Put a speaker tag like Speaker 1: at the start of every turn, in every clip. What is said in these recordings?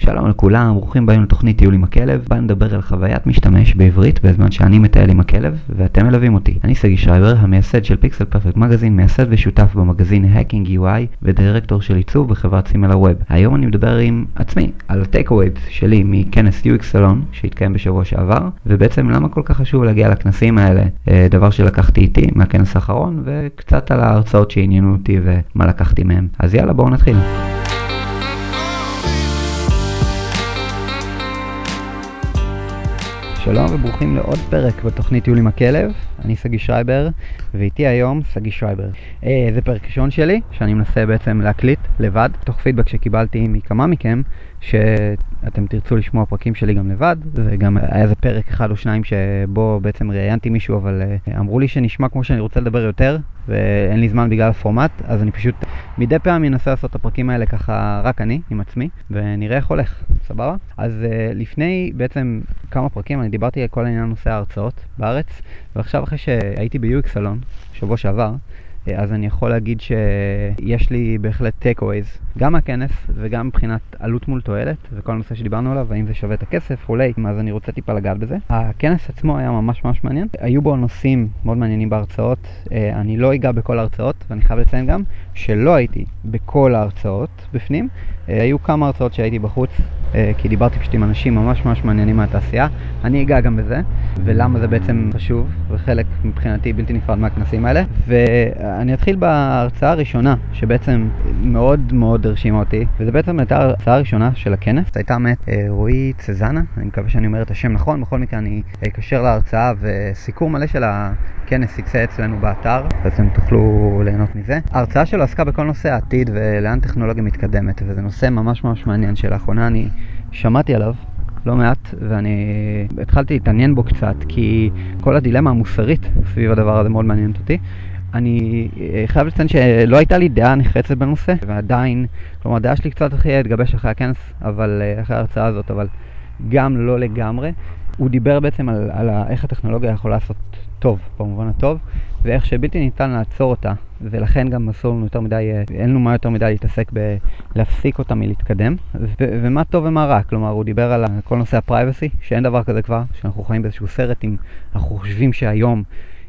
Speaker 1: שלום לכולם, ברוכים הבאים לתוכנית טיול עם הכלב. באנו לדבר על חוויית משתמש בעברית בזמן שאני מטייל עם הכלב ואתם מלווים אותי. אני סגי שרייבר, המייסד של פיקסל פרפקט מגזין, מייסד ושותף במגזין Hacking UI ודירקטור של עיצוב בחברת סימילרווב. היום אני מדבר עם עצמי על ה takeaways שלי מכנס UX סלון שהתקיים בשבוע שעבר ובעצם למה כל כך חשוב להגיע לכנסים האלה, אה, דבר שלקחתי איתי מהכנס האחרון וקצת על ההרצאות שעניינו אותי ומה לקחתי מהם. אז יאללה בואו נתחיל. שלום וברוכים לעוד פרק בתוכנית טיול עם הכלב, אני סגי שרייבר ואיתי היום סגי שרייבר. אה, זה פרק ראשון שלי שאני מנסה בעצם להקליט לבד, תוך פידבק שקיבלתי מכמה מכם שאתם תרצו לשמוע פרקים שלי גם לבד, וגם היה איזה פרק אחד או שניים שבו בעצם ראיינתי מישהו, אבל uh, אמרו לי שנשמע כמו שאני רוצה לדבר יותר, ואין לי זמן בגלל הפורמט, אז אני פשוט מדי פעם אנסה לעשות את הפרקים האלה ככה רק אני, עם עצמי, ונראה איך הולך, סבבה? אז uh, לפני בעצם כמה פרקים אני דיברתי על כל העניין נושא ההרצאות בארץ, ועכשיו אחרי שהייתי ב-UX סלון, שבוע שעבר, אז אני יכול להגיד שיש לי בהחלט takeaways, גם מהכנס וגם מבחינת עלות מול תועלת, וכל הנושא שדיברנו עליו, האם זה שווה את הכסף וכולי, אז אני רוצה טיפה לגעת בזה. הכנס עצמו היה ממש ממש מעניין, היו בו נושאים מאוד מעניינים בהרצאות, אה, אני לא אגע בכל ההרצאות, ואני חייב לציין גם שלא הייתי בכל ההרצאות בפנים, אה, היו כמה הרצאות שהייתי בחוץ, אה, כי דיברתי פשוט עם אנשים ממש ממש מעניינים מהתעשייה, אני אגע גם בזה, ולמה זה בעצם חשוב, וחלק מבחינתי בלתי נפרד מהכנסים האלה, ואני אתחיל בהרצאה הראשונה, שבעצם מאוד מאוד הרשימה אותי, וזה בעצם הייתה ההרצאה הראשונה של הכנס, הייתה מאת אה, רועי צזנה, אני מקווה שאני אומר את השם נכון, בכל מקרה אני אקשר להרצאה וסיכום מלא של הכנס יצא אצלנו באתר, בעצם תוכלו ליהנות מזה. ההרצאה שלו עסקה בכל נושא העתיד ולאן טכנולוגיה מתקדמת, וזה נושא ממש ממש מעניין שלאחרונה אני שמעתי עליו לא מעט, ואני התחלתי להתעניין בו קצת, כי כל הדילמה המוסרית סביב הדבר הזה מאוד מעניינת אותי. אני אה, חייב לציין שלא הייתה לי דעה נחרצת בנושא, ועדיין, כלומר, הדעה שלי קצת התחילה להתגבש אחרי הכנס, אבל אה, אחרי ההרצאה הזאת, אבל גם לא לגמרי. הוא דיבר בעצם על, על איך הטכנולוגיה יכולה לעשות טוב, במובן הטוב, ואיך שבלתי ניתן לעצור אותה, ולכן גם אסור לנו יותר מדי, אה, אין לנו מה יותר מדי להתעסק בלהפסיק אותה מלהתקדם, ו- ומה טוב ומה רע, כלומר הוא דיבר על כל נושא ה privacy, שאין דבר כזה כבר, שאנחנו חיים באיזשהו סרט אם אנחנו חושבים שהיום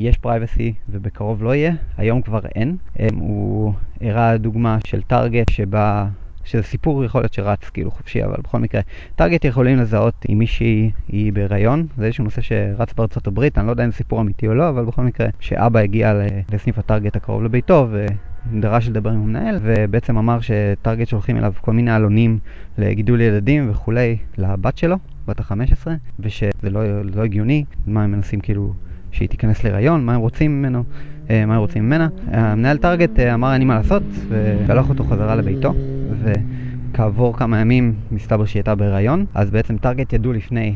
Speaker 1: יש privacy ובקרוב לא יהיה, היום כבר אין. אמ, הוא הראה דוגמה של טארגט שבה, שזה סיפור יכול להיות שרץ כאילו חופשי, אבל בכל מקרה, טארגט יכולים לזהות אם מישהי היא בהיריון, זה איזשהו נושא שרץ בארצות הברית, אני לא יודע אם זה סיפור אמיתי או לא, אבל בכל מקרה, שאבא הגיע לסניף הטארגט הקרוב לביתו ודרש לדבר עם המנהל, ובעצם אמר שטארגט שולחים אליו כל מיני עלונים לגידול ילדים וכולי לבת שלו, בת ה-15, ושזה לא, לא הגיוני, מה הם מנסים כאילו שהיא תיכנס להיריון, מה הם רוצים ממנו, אה, מה הם רוצים ממנה. המנהל טארגט אה, אמר אין לי מה לעשות, ושלח אותו חזרה לביתו, וכעבור כמה ימים מסתבר שהיא הייתה בהיריון, אז בעצם טארגט ידעו לפני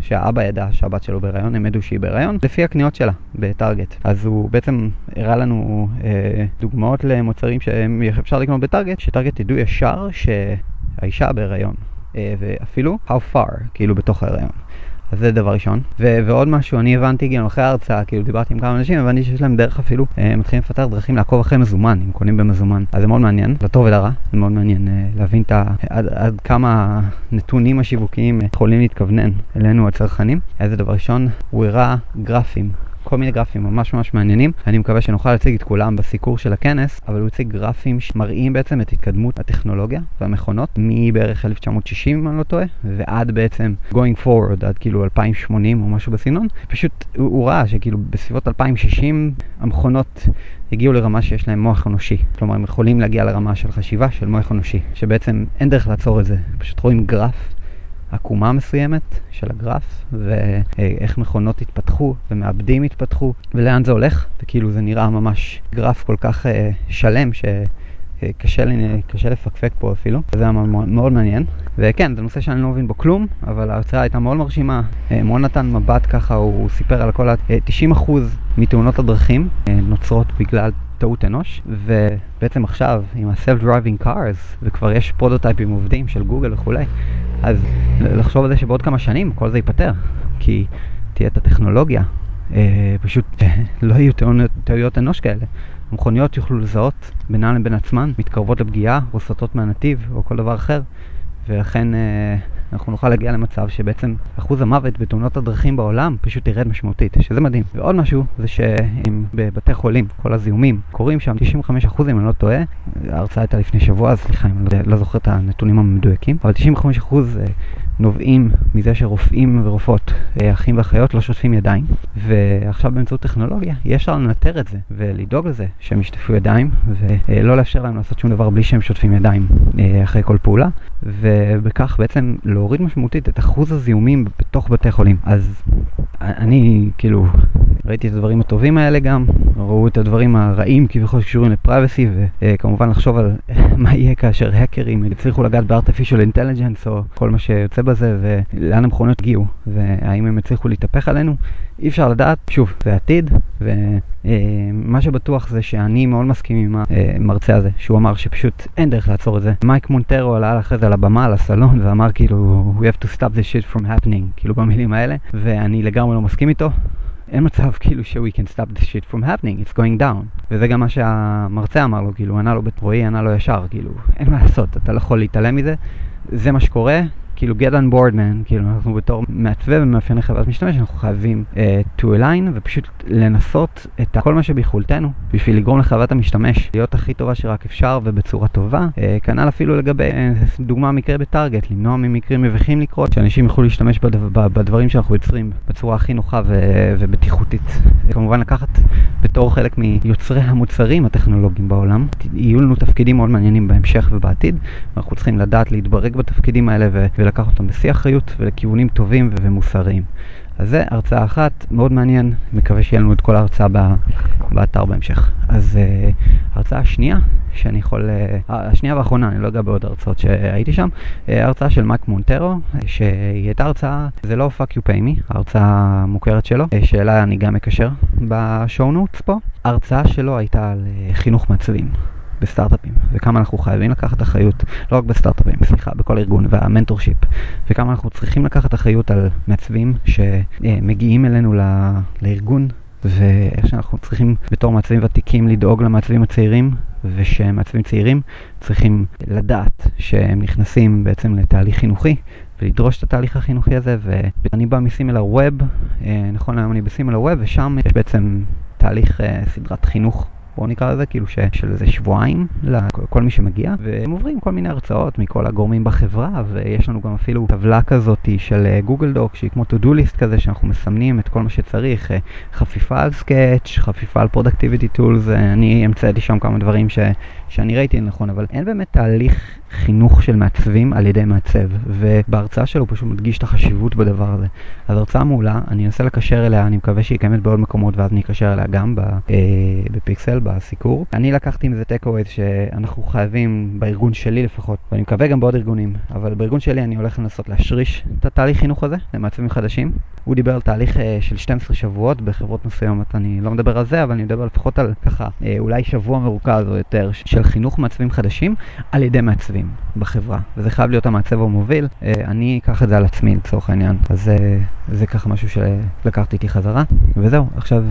Speaker 1: שהאבא ידע שהבת שלו בהיריון, הם ידעו שהיא בהיריון, לפי הקניות שלה בטארגט. אז הוא בעצם הראה לנו אה, דוגמאות למוצרים שאפשר לקנות בטארגט, שטארגט ידעו ישר שהאישה בהיריון, אה, ואפילו how far, כאילו בתוך ההיריון. אז זה דבר ראשון. ו- ועוד משהו, אני הבנתי גם אחרי ההרצאה, כאילו דיברתי עם כמה אנשים, הבנתי שיש להם דרך אפילו, אה, מתחילים לפתח דרכים לעקוב אחרי מזומן, אם קונים במזומן. אז זה מאוד מעניין, לטוב ולרע, זה מאוד מעניין אה, להבין את ה- עד, עד כמה הנתונים השיווקיים יכולים להתכוונן אלינו הצרכנים. אז זה דבר ראשון, הוא הראה גרפים כל מיני גרפים ממש ממש מעניינים. אני מקווה שנוכל להציג את כולם בסיקור של הכנס, אבל הוא הציג גרפים שמראים בעצם את התקדמות הטכנולוגיה והמכונות מבערך 1960 אם אני לא טועה, ועד בעצם going forward, עד כאילו 2080 או משהו בסגנון. פשוט הוא, הוא ראה שכאילו בסביבות 2060 המכונות הגיעו לרמה שיש להם מוח אנושי. כלומר, הם יכולים להגיע לרמה של חשיבה של מוח אנושי, שבעצם אין דרך לעצור את זה. פשוט רואים גרף עקומה מסוימת של הגרף, ואיך מכונות התפתחו ומעבדים התפתחו, ולאן זה הולך, וכאילו זה נראה ממש גרף כל כך uh, שלם שקשה לי, קשה לפקפק פה אפילו, זה היה מאוד, מעניין. וכן, זה נושא שאני לא מבין בו כלום, אבל ההרצאה הייתה מאוד מרשימה, uh, מאוד נתן מבט ככה, הוא סיפר על כל ה-90% מתאונות הדרכים uh, נוצרות בגלל טעות אנוש, ובעצם עכשיו עם ה-self-driving cars, וכבר יש פרודוטייפים עובדים של גוגל וכולי, אז לחשוב על זה שבעוד כמה שנים כל זה ייפתר, כי תהיה את הטכנולוגיה, אה, פשוט אה, לא יהיו טעויות אנוש כאלה. המכוניות יוכלו לזהות בינן לבין עצמן, מתקרבות לפגיעה או סוטות מהנתיב או כל דבר אחר, ולכן אנחנו נוכל להגיע למצב שבעצם אחוז המוות בתאונות הדרכים בעולם פשוט ירד משמעותית, שזה מדהים. ועוד משהו זה שאם בבתי חולים כל הזיהומים קורים שם 95% אם אני לא טועה, ההרצאה הייתה לפני שבוע, סליחה אם אני לא זוכר את הנתונים המדויקים, אבל 95% נובעים מזה שרופאים ורופאות, אחים ואחיות, לא שוטפים ידיים. ועכשיו באמצעות טכנולוגיה יש אפשר לנטר את זה ולדאוג לזה שהם ישטפו ידיים ולא לאפשר להם לעשות שום דבר בלי שהם שוטפים ידיים אחרי כל פעולה ובכך בעצם להוריד משמעותית את אחוז הזיהומים בתוך בתי חולים. אז אני כאילו ראיתי את הדברים הטובים האלה גם, ראו את הדברים הרעים כביכול שקשורים לפרייבסי וכמובן לחשוב על מה יהיה כאשר האקרים יצליחו לגעת בארטיפישל אינטליג'נס או כל מה שיוצא בזה ולאן המכונות הגיעו והאם הם יצליחו להתהפך עלינו. אי אפשר לדעת, שוב, זה עתיד ומה שבטוח זה שאני מאוד מסכים עם המרצה הזה שהוא אמר שפשוט אין דרך לעצור את זה. מייק מונטרו עלה אחרי זה על הסלון ואמר כאילו We have to stop this shit from happening כאילו במילים האלה ואני לגמרי לא מסכים איתו אין מצב כאילו ש- we can stop this shit from happening, it's going down. וזה גם מה שהמרצה אמר לו, כאילו ענה לו רועי ענה לו ישר, כאילו אין מה לעשות, אתה לא יכול להתעלם מזה. זה מה שקורה כאילו get on board man, כאילו אנחנו בתור מעצבי ומאפייני חברת משתמש, אנחנו חייבים uh, to align ופשוט לנסות את כל מה שביכולתנו בשביל לגרום לחברת המשתמש להיות הכי טובה שרק אפשר ובצורה טובה. Uh, כנ"ל אפילו לגבי uh, דוגמה מקרה בטארגט, למנוע ממקרים מביכים לקרות, שאנשים יוכלו להשתמש בדבר, בדברים שאנחנו יוצרים בצורה הכי נוחה ו- ובטיחותית. כמובן לקחת בתור חלק מיוצרי המוצרים הטכנולוגיים בעולם, יהיו לנו תפקידים מאוד מעניינים בהמשך ובעתיד, ואנחנו צריכים לדעת להתברג בתפקידים האלה ו- ולקח אותם בשיא אחריות ולכיוונים טובים ומוסריים. אז זה הרצאה אחת, מאוד מעניין, מקווה שיהיה לנו את כל ההרצאה באתר בהמשך. אז uh, הרצאה השנייה, שאני יכול, uh, השנייה והאחרונה, אני לא יודע בעוד הרצאות שהייתי שם, uh, הרצאה של מייק מונטרו, שהיא הייתה הרצאה, זה לא fuck you pay me, ההרצאה המוכרת שלו, uh, שאלה אני גם מקשר בשואו פה. ההרצאה שלו הייתה על uh, חינוך מעצבים. בסטארט-אפים, וכמה אנחנו חייבים לקחת אחריות, לא רק בסטארט-אפים, סליחה, בכל ארגון, והמנטורשיפ, וכמה אנחנו צריכים לקחת אחריות על מעצבים שמגיעים אלינו לארגון, ואיך שאנחנו צריכים בתור מעצבים ותיקים לדאוג למעצבים הצעירים, ושמעצבים צעירים צריכים לדעת שהם נכנסים בעצם לתהליך חינוכי, ולדרוש את התהליך החינוכי הזה, ואני בא מסימלר ווב, נכון היום אני בסימלר ווב, ושם יש בעצם תהליך סדרת חינוך בואו נקרא לזה, כאילו ש, של איזה שבועיים לכל מי שמגיע, והם עוברים כל מיני הרצאות מכל הגורמים בחברה, ויש לנו גם אפילו טבלה כזאת של גוגל דוק, שהיא כמו to do list כזה, שאנחנו מסמנים את כל מה שצריך, חפיפה על סקאץ', חפיפה על productivity tools, אני המצאתי שם כמה דברים ש, שאני ראיתי נכון, אבל אין באמת תהליך חינוך של מעצבים על ידי מעצב, ובהרצאה שלו הוא פשוט מדגיש את החשיבות בדבר הזה. אז הרצאה מעולה, אני אנסה לקשר אליה, אני מקווה שהיא קיימת בעוד מקומות, ואז אני אקשר אליה גם בפיקסל, בסיקור. אני לקחתי מזה takeaways שאנחנו חייבים, בארגון שלי לפחות, ואני מקווה גם בעוד ארגונים, אבל בארגון שלי אני הולך לנסות להשריש את התהליך חינוך הזה למעצבים חדשים. הוא דיבר על תהליך של 12 שבועות בחברות מסוימות, אני לא מדבר על זה, אבל אני מדבר לפחות על ככה, אולי שבוע מרוכז או יותר, של חינוך מעצבים חדשים על ידי מעצבים בחברה, וזה חייב להיות המעצב המוביל. אני אקח את זה על עצמי לצורך העניין, אז זה ככה משהו שלקחתי איתי חזרה. וזהו, עכשיו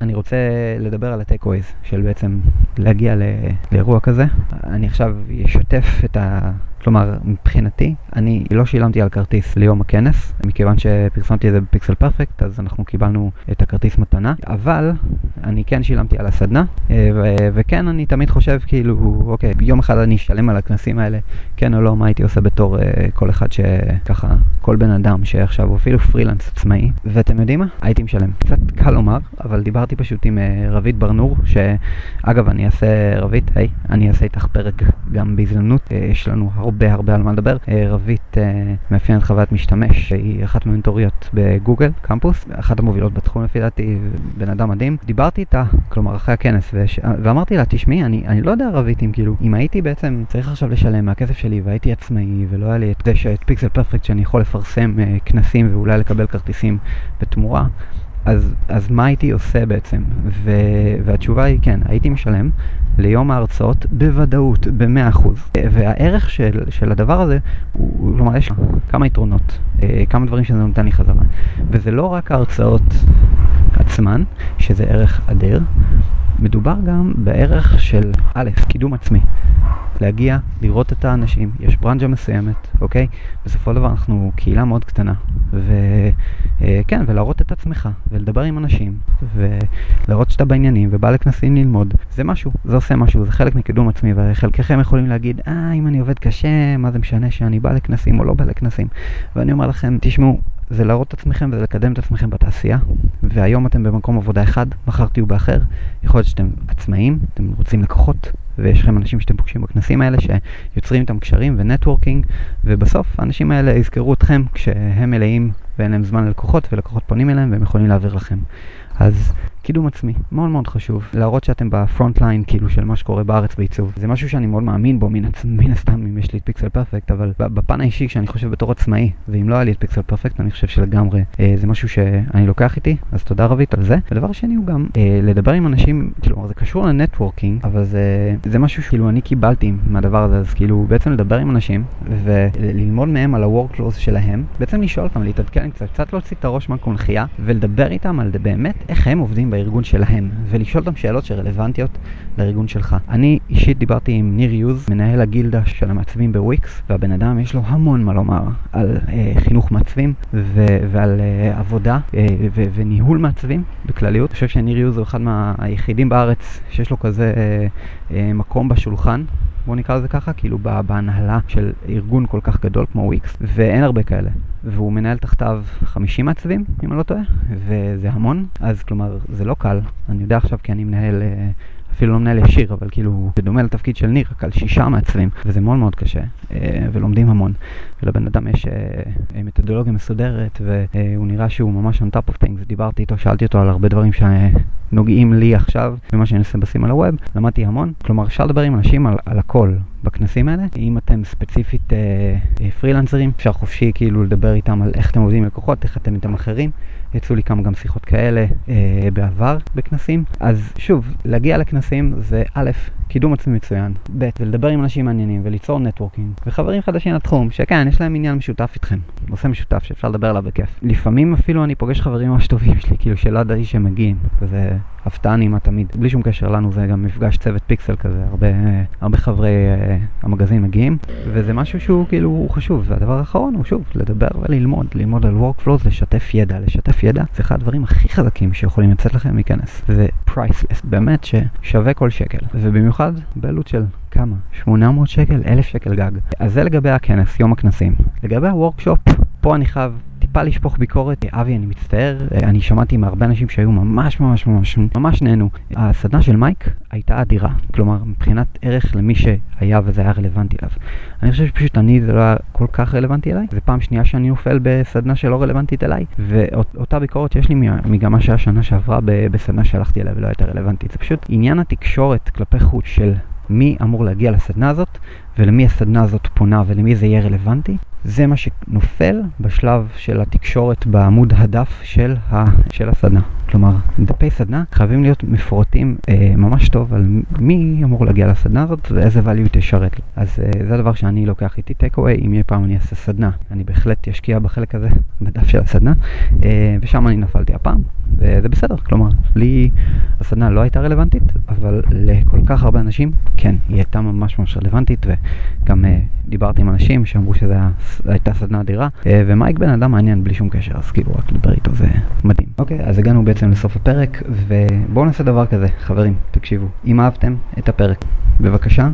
Speaker 1: אני רוצה לדבר על הטקווייז של בעצם להגיע לאירוע כזה. אני עכשיו אשתף את ה... כלומר, מבחינתי, אני לא שילמתי על כרטיס ליום הכנס, מכיוון שפרסמתי את זה בפיקסל פרפקט, אז אנחנו קיבלנו את הכרטיס מתנה, אבל אני כן שילמתי על הסדנה, וכן, אני תמיד חושב כאילו, אוקיי, יום אחד אני אשלם על הכנסים האלה, כן או לא, מה הייתי עושה בתור כל אחד שככה, כל בן אדם שעכשיו הוא אפילו פרילנס עצמאי, ואתם יודעים מה? הייתי משלם. קצת קל לומר, אבל דיברתי פשוט עם רבית ברנור, שאגב, אני אעשה, רבית, היי, אני אעשה איתך פרק גם בהזדמנות, יש לנו הרבה הרבה על מה לדבר. רבית מאפיינת חוויית משתמש, היא אחת מהמנטוריות בגוגל, קמפוס, אחת המובילות בתחום לפי דעתי, בן אדם מדהים. דיברתי איתה, כלומר אחרי הכנס, וש... ואמרתי לה, תשמעי, אני, אני לא יודע רבית אם כאילו, אם הייתי בעצם צריך עכשיו לשלם מהכסף שלי והייתי עצמאי ולא היה לי את זה שאת פיקסל פרפקט שאני יכול לפרסם כנסים ואולי לקבל כרטיסים בתמורה, אז, אז מה הייתי עושה בעצם? ו... והתשובה היא כן, הייתי משלם ליום ההרצאות בוודאות, ב-100%. והערך של, של הדבר הזה, הוא, כלומר, יש כמה יתרונות, כמה דברים שזה נותן לי חזרה. וזה לא רק ההרצאות עצמן, שזה ערך אדיר, מדובר גם בערך של א', קידום עצמי. להגיע, לראות את האנשים, יש ברנג'ה מסוימת, אוקיי? בסופו של דבר אנחנו קהילה מאוד קטנה, וכן, ולהראות את עצמך, ולדבר עם אנשים, ולהראות שאתה בעניינים, ובא לכנסים ללמוד, זה משהו, זה עושה משהו, זה חלק מקידום עצמי, וחלקכם יכולים להגיד, אה, אם אני עובד קשה, מה זה משנה שאני בא לכנסים או לא בא לכנסים? ואני אומר לכם, תשמעו, זה להראות את עצמכם ולקדם את עצמכם בתעשייה, והיום אתם במקום עבודה אחד, מחר תהיו באחר, יכול להיות שאתם עצמאים, אתם רוצים לקוחות, ויש לכם אנשים שאתם פוגשים בכנסים האלה שיוצרים איתם קשרים ו networking, ובסוף האנשים האלה יזכרו אתכם כשהם מלאים ואין להם זמן ללקוחות, ולקוחות פונים אליהם והם יכולים להעביר לכם. אז קידום עצמי, מאוד מאוד חשוב, להראות שאתם ב front line כאילו של מה שקורה בארץ בעיצוב. זה משהו שאני מאוד מאמין בו, מן, הסתם אם יש לי את פיקסל פרפקט, אבל בפן האישי כשאני חושב בתור עצמאי, ואם לא היה לי את פיקסל פרפקט, אני חושב שלגמרי אה, זה משהו שאני לוקח איתי, אז תודה רבית על זה. ודבר שני הוא גם אה, לדבר עם אנשים, כאילו זה קשור לנטוורקינג, אבל זה, זה משהו שכאילו אני קיבלתי מהדבר הזה, אז כאילו בעצם לדבר עם אנשים וללמוד מהם על ה-workflows שלהם, בעצם לשאול אותם, להתעדכן קצת, קצת להוציא את הראש מהקונכייה ולדבר איתם על באמת איך הם עובדים בארגון שלהם, ולשאול אותם שאלות שרלוונטיות לארגון שלך. אני אישית דיברתי עם ניר יוז, מנהל הגילדה של המעצבים בוויקס, והבן אדם יש לו המון מה לומר על אה, חינוך מעצבים ו- ועל אה, עבודה אה, ו- וניהול מעצבים בכלליות. אני חושב שניר יוז הוא אחד מהיחידים בארץ שיש לו כזה אה, אה, מקום בשולחן. בוא נקרא לזה ככה, כאילו בהנהלה של ארגון כל כך גדול כמו וויקס, ואין הרבה כאלה. והוא מנהל תחתיו 50 מעצבים, אם אני לא טועה, וזה המון, אז כלומר זה לא קל, אני יודע עכשיו כי אני מנהל... אה, אפילו לא מנהל ישיר, אבל כאילו בדומה לתפקיד של ניר, רק על שישה מעצבים, וזה מאוד מאוד קשה, אה, ולומדים המון. ולבן אדם יש אה, מתודולוגיה מסודרת, והוא נראה שהוא ממש on top of things. דיברתי איתו, שאלתי אותו על הרבה דברים שנוגעים לי עכשיו, ומה שאני עושה בשים על הווב, למדתי המון. כלומר, אפשר לדבר עם אנשים על, על הכל בכנסים האלה. אם אתם ספציפית אה, אה, פרילנסרים, אפשר חופשי כאילו לדבר איתם על איך אתם עובדים עם לקוחות, איך אתם איתם אחרים. יצאו לי כמה גם שיחות כאלה אה, בעבר בכנסים. אז שוב, להגיע לכנסים זה א', קידום עצמי מצוין, ב', ולדבר עם אנשים מעניינים וליצור networking, וחברים חדשים לתחום, שכן, יש להם עניין משותף איתכם, נושא משותף שאפשר לדבר עליו בכיף. לפעמים אפילו אני פוגש חברים ממש טובים שלי, כאילו שלא ידעתי שהם מגיעים, וזה הפתעה נעימה תמיד. בלי שום קשר לנו זה גם מפגש צוות פיקסל כזה, הרבה, הרבה חברי uh, המגזין מגיעים, וזה משהו שהוא כאילו הוא חשוב. והדבר האחרון הוא שוב, לדבר וללמוד, ללמוד על workflows, לשתף ידע, לשתף ידע, זה אחד הדברים הכי חזקים שיכולים לצאת לכם מכנס. זה priceless, באמת ששווה כל שקל. ובמיוחד בעלות של כמה? 800 שקל? 1,000 שקל גג. אז זה לגבי הכנס, יום הכנסים. לגבי הוורקשופ, פה אני חייב טיפה לשפוך ביקורת. אבי, אני מצטער, אני שמעתי מהרבה אנשים שהיו ממש ממש ממש ממש נהנו. הסדנה של מייק הייתה אדירה, כלומר מבחינת ערך למי שהיה וזה היה רלוונטי אליו. אני חושב שפשוט אני זה לא היה כל כך רלוונטי אליי, זה פעם שנייה שאני נופל בסדנה שלא רלוונטית אליי, ואותה ביקורת שיש לי מגמה שהיה שנה שעברה בסדנה שהלכתי אליה ולא הייתה רלוונטית. זה פשוט עניין התקשורת כלפי חוץ של מי אמור להגיע לסדנה הזאת ולמי הסדנה הזאת פונה ולמי זה יהיה רלוונטי, זה מה שנופל בשלב של התקשורת בעמוד הדף של, ה, של הסדנה. כלומר, דפי סדנה חייבים להיות מפורטים אה, ממש טוב על מי אמור להגיע לסדנה הזאת ואיזה value תשרת. אז אה, זה הדבר שאני לוקח איתי take away, אם יהיה פעם אני אעשה סדנה, אני בהחלט אשקיע בחלק הזה בדף של הסדנה, אה, ושם אני נפלתי הפעם, וזה בסדר, כלומר, לי הסדנה לא הייתה רלוונטית, אבל לכל כך הרבה אנשים, כן, היא הייתה ממש ממש רלוונטית, וגם אה, דיברתי עם אנשים שאמרו שזו הייתה סדנה אדירה, אה, ומייק בן אדם מעניין בלי שום קשר, אז כאילו רק לדבר איתו זה מדהים. אוקיי, אז הגענו בעצם לסוף הפרק, ובואו נעשה דבר כזה, חברים, תקשיבו, אם אהבתם את הפרק, בבקשה.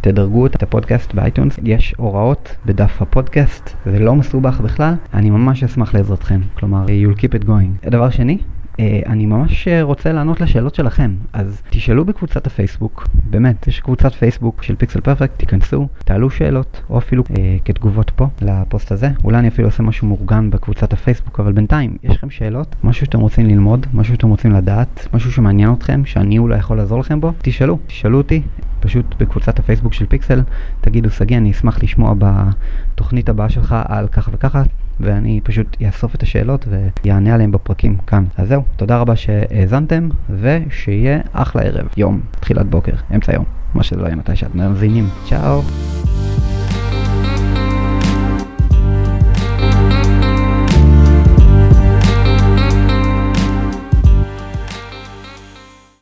Speaker 1: תדרגו את הפודקאסט באייטונס, יש הוראות בדף הפודקאסט, זה לא מסובך בכלל, אני ממש אשמח לעזרתכם, כלומר, you'll keep it going. הדבר שני, אה, אני ממש רוצה לענות לשאלות שלכם, אז תשאלו בקבוצת הפייסבוק, באמת, יש קבוצת פייסבוק של פיקסל פרפקט, תיכנסו, תעלו שאלות, או אפילו אה, כתגובות פה לפוסט הזה, אולי אני אפילו אעשה משהו מאורגן בקבוצת הפייסבוק, אבל בינתיים, יש לכם שאלות, משהו שאתם רוצים ללמוד, משהו שאתם רוצים לדעת, משהו שמעניין אתכם, שאני אולי יכול לעזור לכם בו, תשאלו, תשאלו אותי, פשוט בקבוצת הפייסבוק של פיקסל, תגידו, שגיא, אני אשמח לשמוע בתוכנית הבאה שלך על ככה וככה, ואני פשוט אאסוף את השאלות ויענה עליהן בפרקים כאן. אז זהו, תודה רבה שהאזנתם, ושיהיה אחלה ערב, יום, תחילת בוקר, אמצע יום, מה שזה לא יהיה מתי שאתם מאזינים. צ'או!